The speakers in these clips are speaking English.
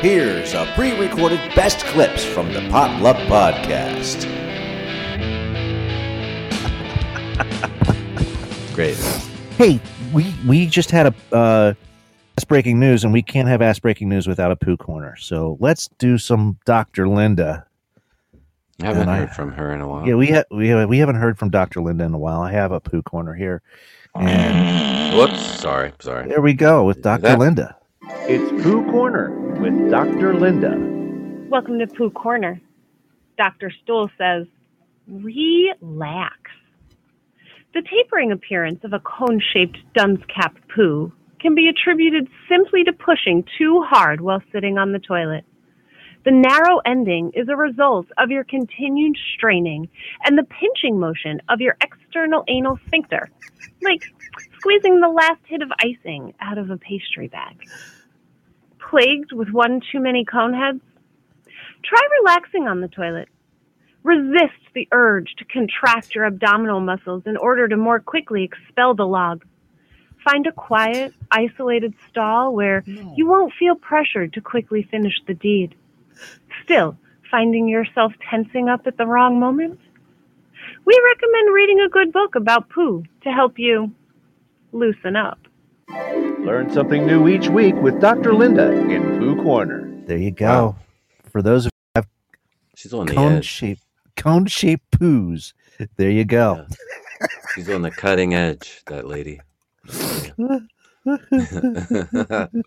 Here's a pre recorded best clips from the Potluck Podcast. Great. Hey, we we just had a uh, ass breaking news, and we can't have ass breaking news without a poo corner. So let's do some Dr. Linda. I haven't And I- heard from her in a while. Yeah, we ha- we ha- we haven't heard from Dr. Linda in a while. I have a poo corner here, and Whoops. Sorry. Sorry. there we go with Dr. That- Linda. It's Poo Corner with Dr. Linda. Welcome to Poo Corner. Dr. Stool says, relax. The tapering appearance of a cone shaped dunce capped poo can be attributed simply to pushing too hard while sitting on the toilet. The narrow ending is a result of your continued straining and the pinching motion of your external anal sphincter, like squeezing the last hit of icing out of a pastry bag. Plagued with one too many cone heads? Try relaxing on the toilet. Resist the urge to contract your abdominal muscles in order to more quickly expel the log. Find a quiet, isolated stall where you won't feel pressured to quickly finish the deed. Still, finding yourself tensing up at the wrong moment? We recommend reading a good book about poo to help you loosen up. Learn something new each week with Dr. Linda in Poo Corner. There you go. Wow. For those of you have She's on the cone edge. shaped cone shaped poos, there you go. She's on the cutting edge. That lady.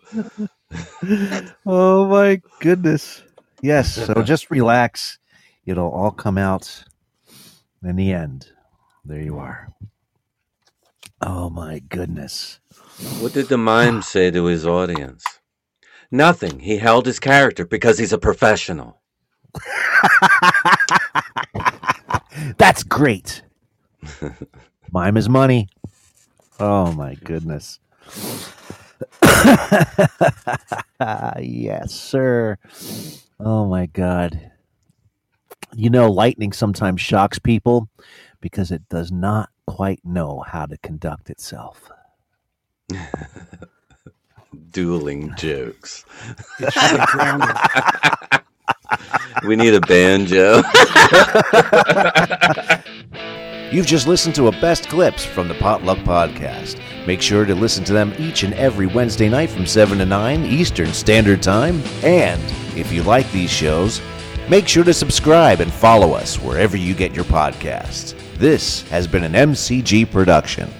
Oh my goodness. Yes. So just relax. It'll all come out in the end. There you are. Oh my goodness. what did the mime say to his audience? Nothing. He held his character because he's a professional. That's great. Mime is money. Oh my goodness. yes, sir. Oh my god. You know, lightning sometimes shocks people because it does not quite know how to conduct itself. Dueling jokes. we need a banjo. You've just listened to a best clips from the Potluck Podcast. Make sure to listen to them each and every Wednesday night from 7 to 9 Eastern Standard Time. And if you like these shows, make sure to subscribe and follow us wherever you get your podcasts. This has been an MCG production.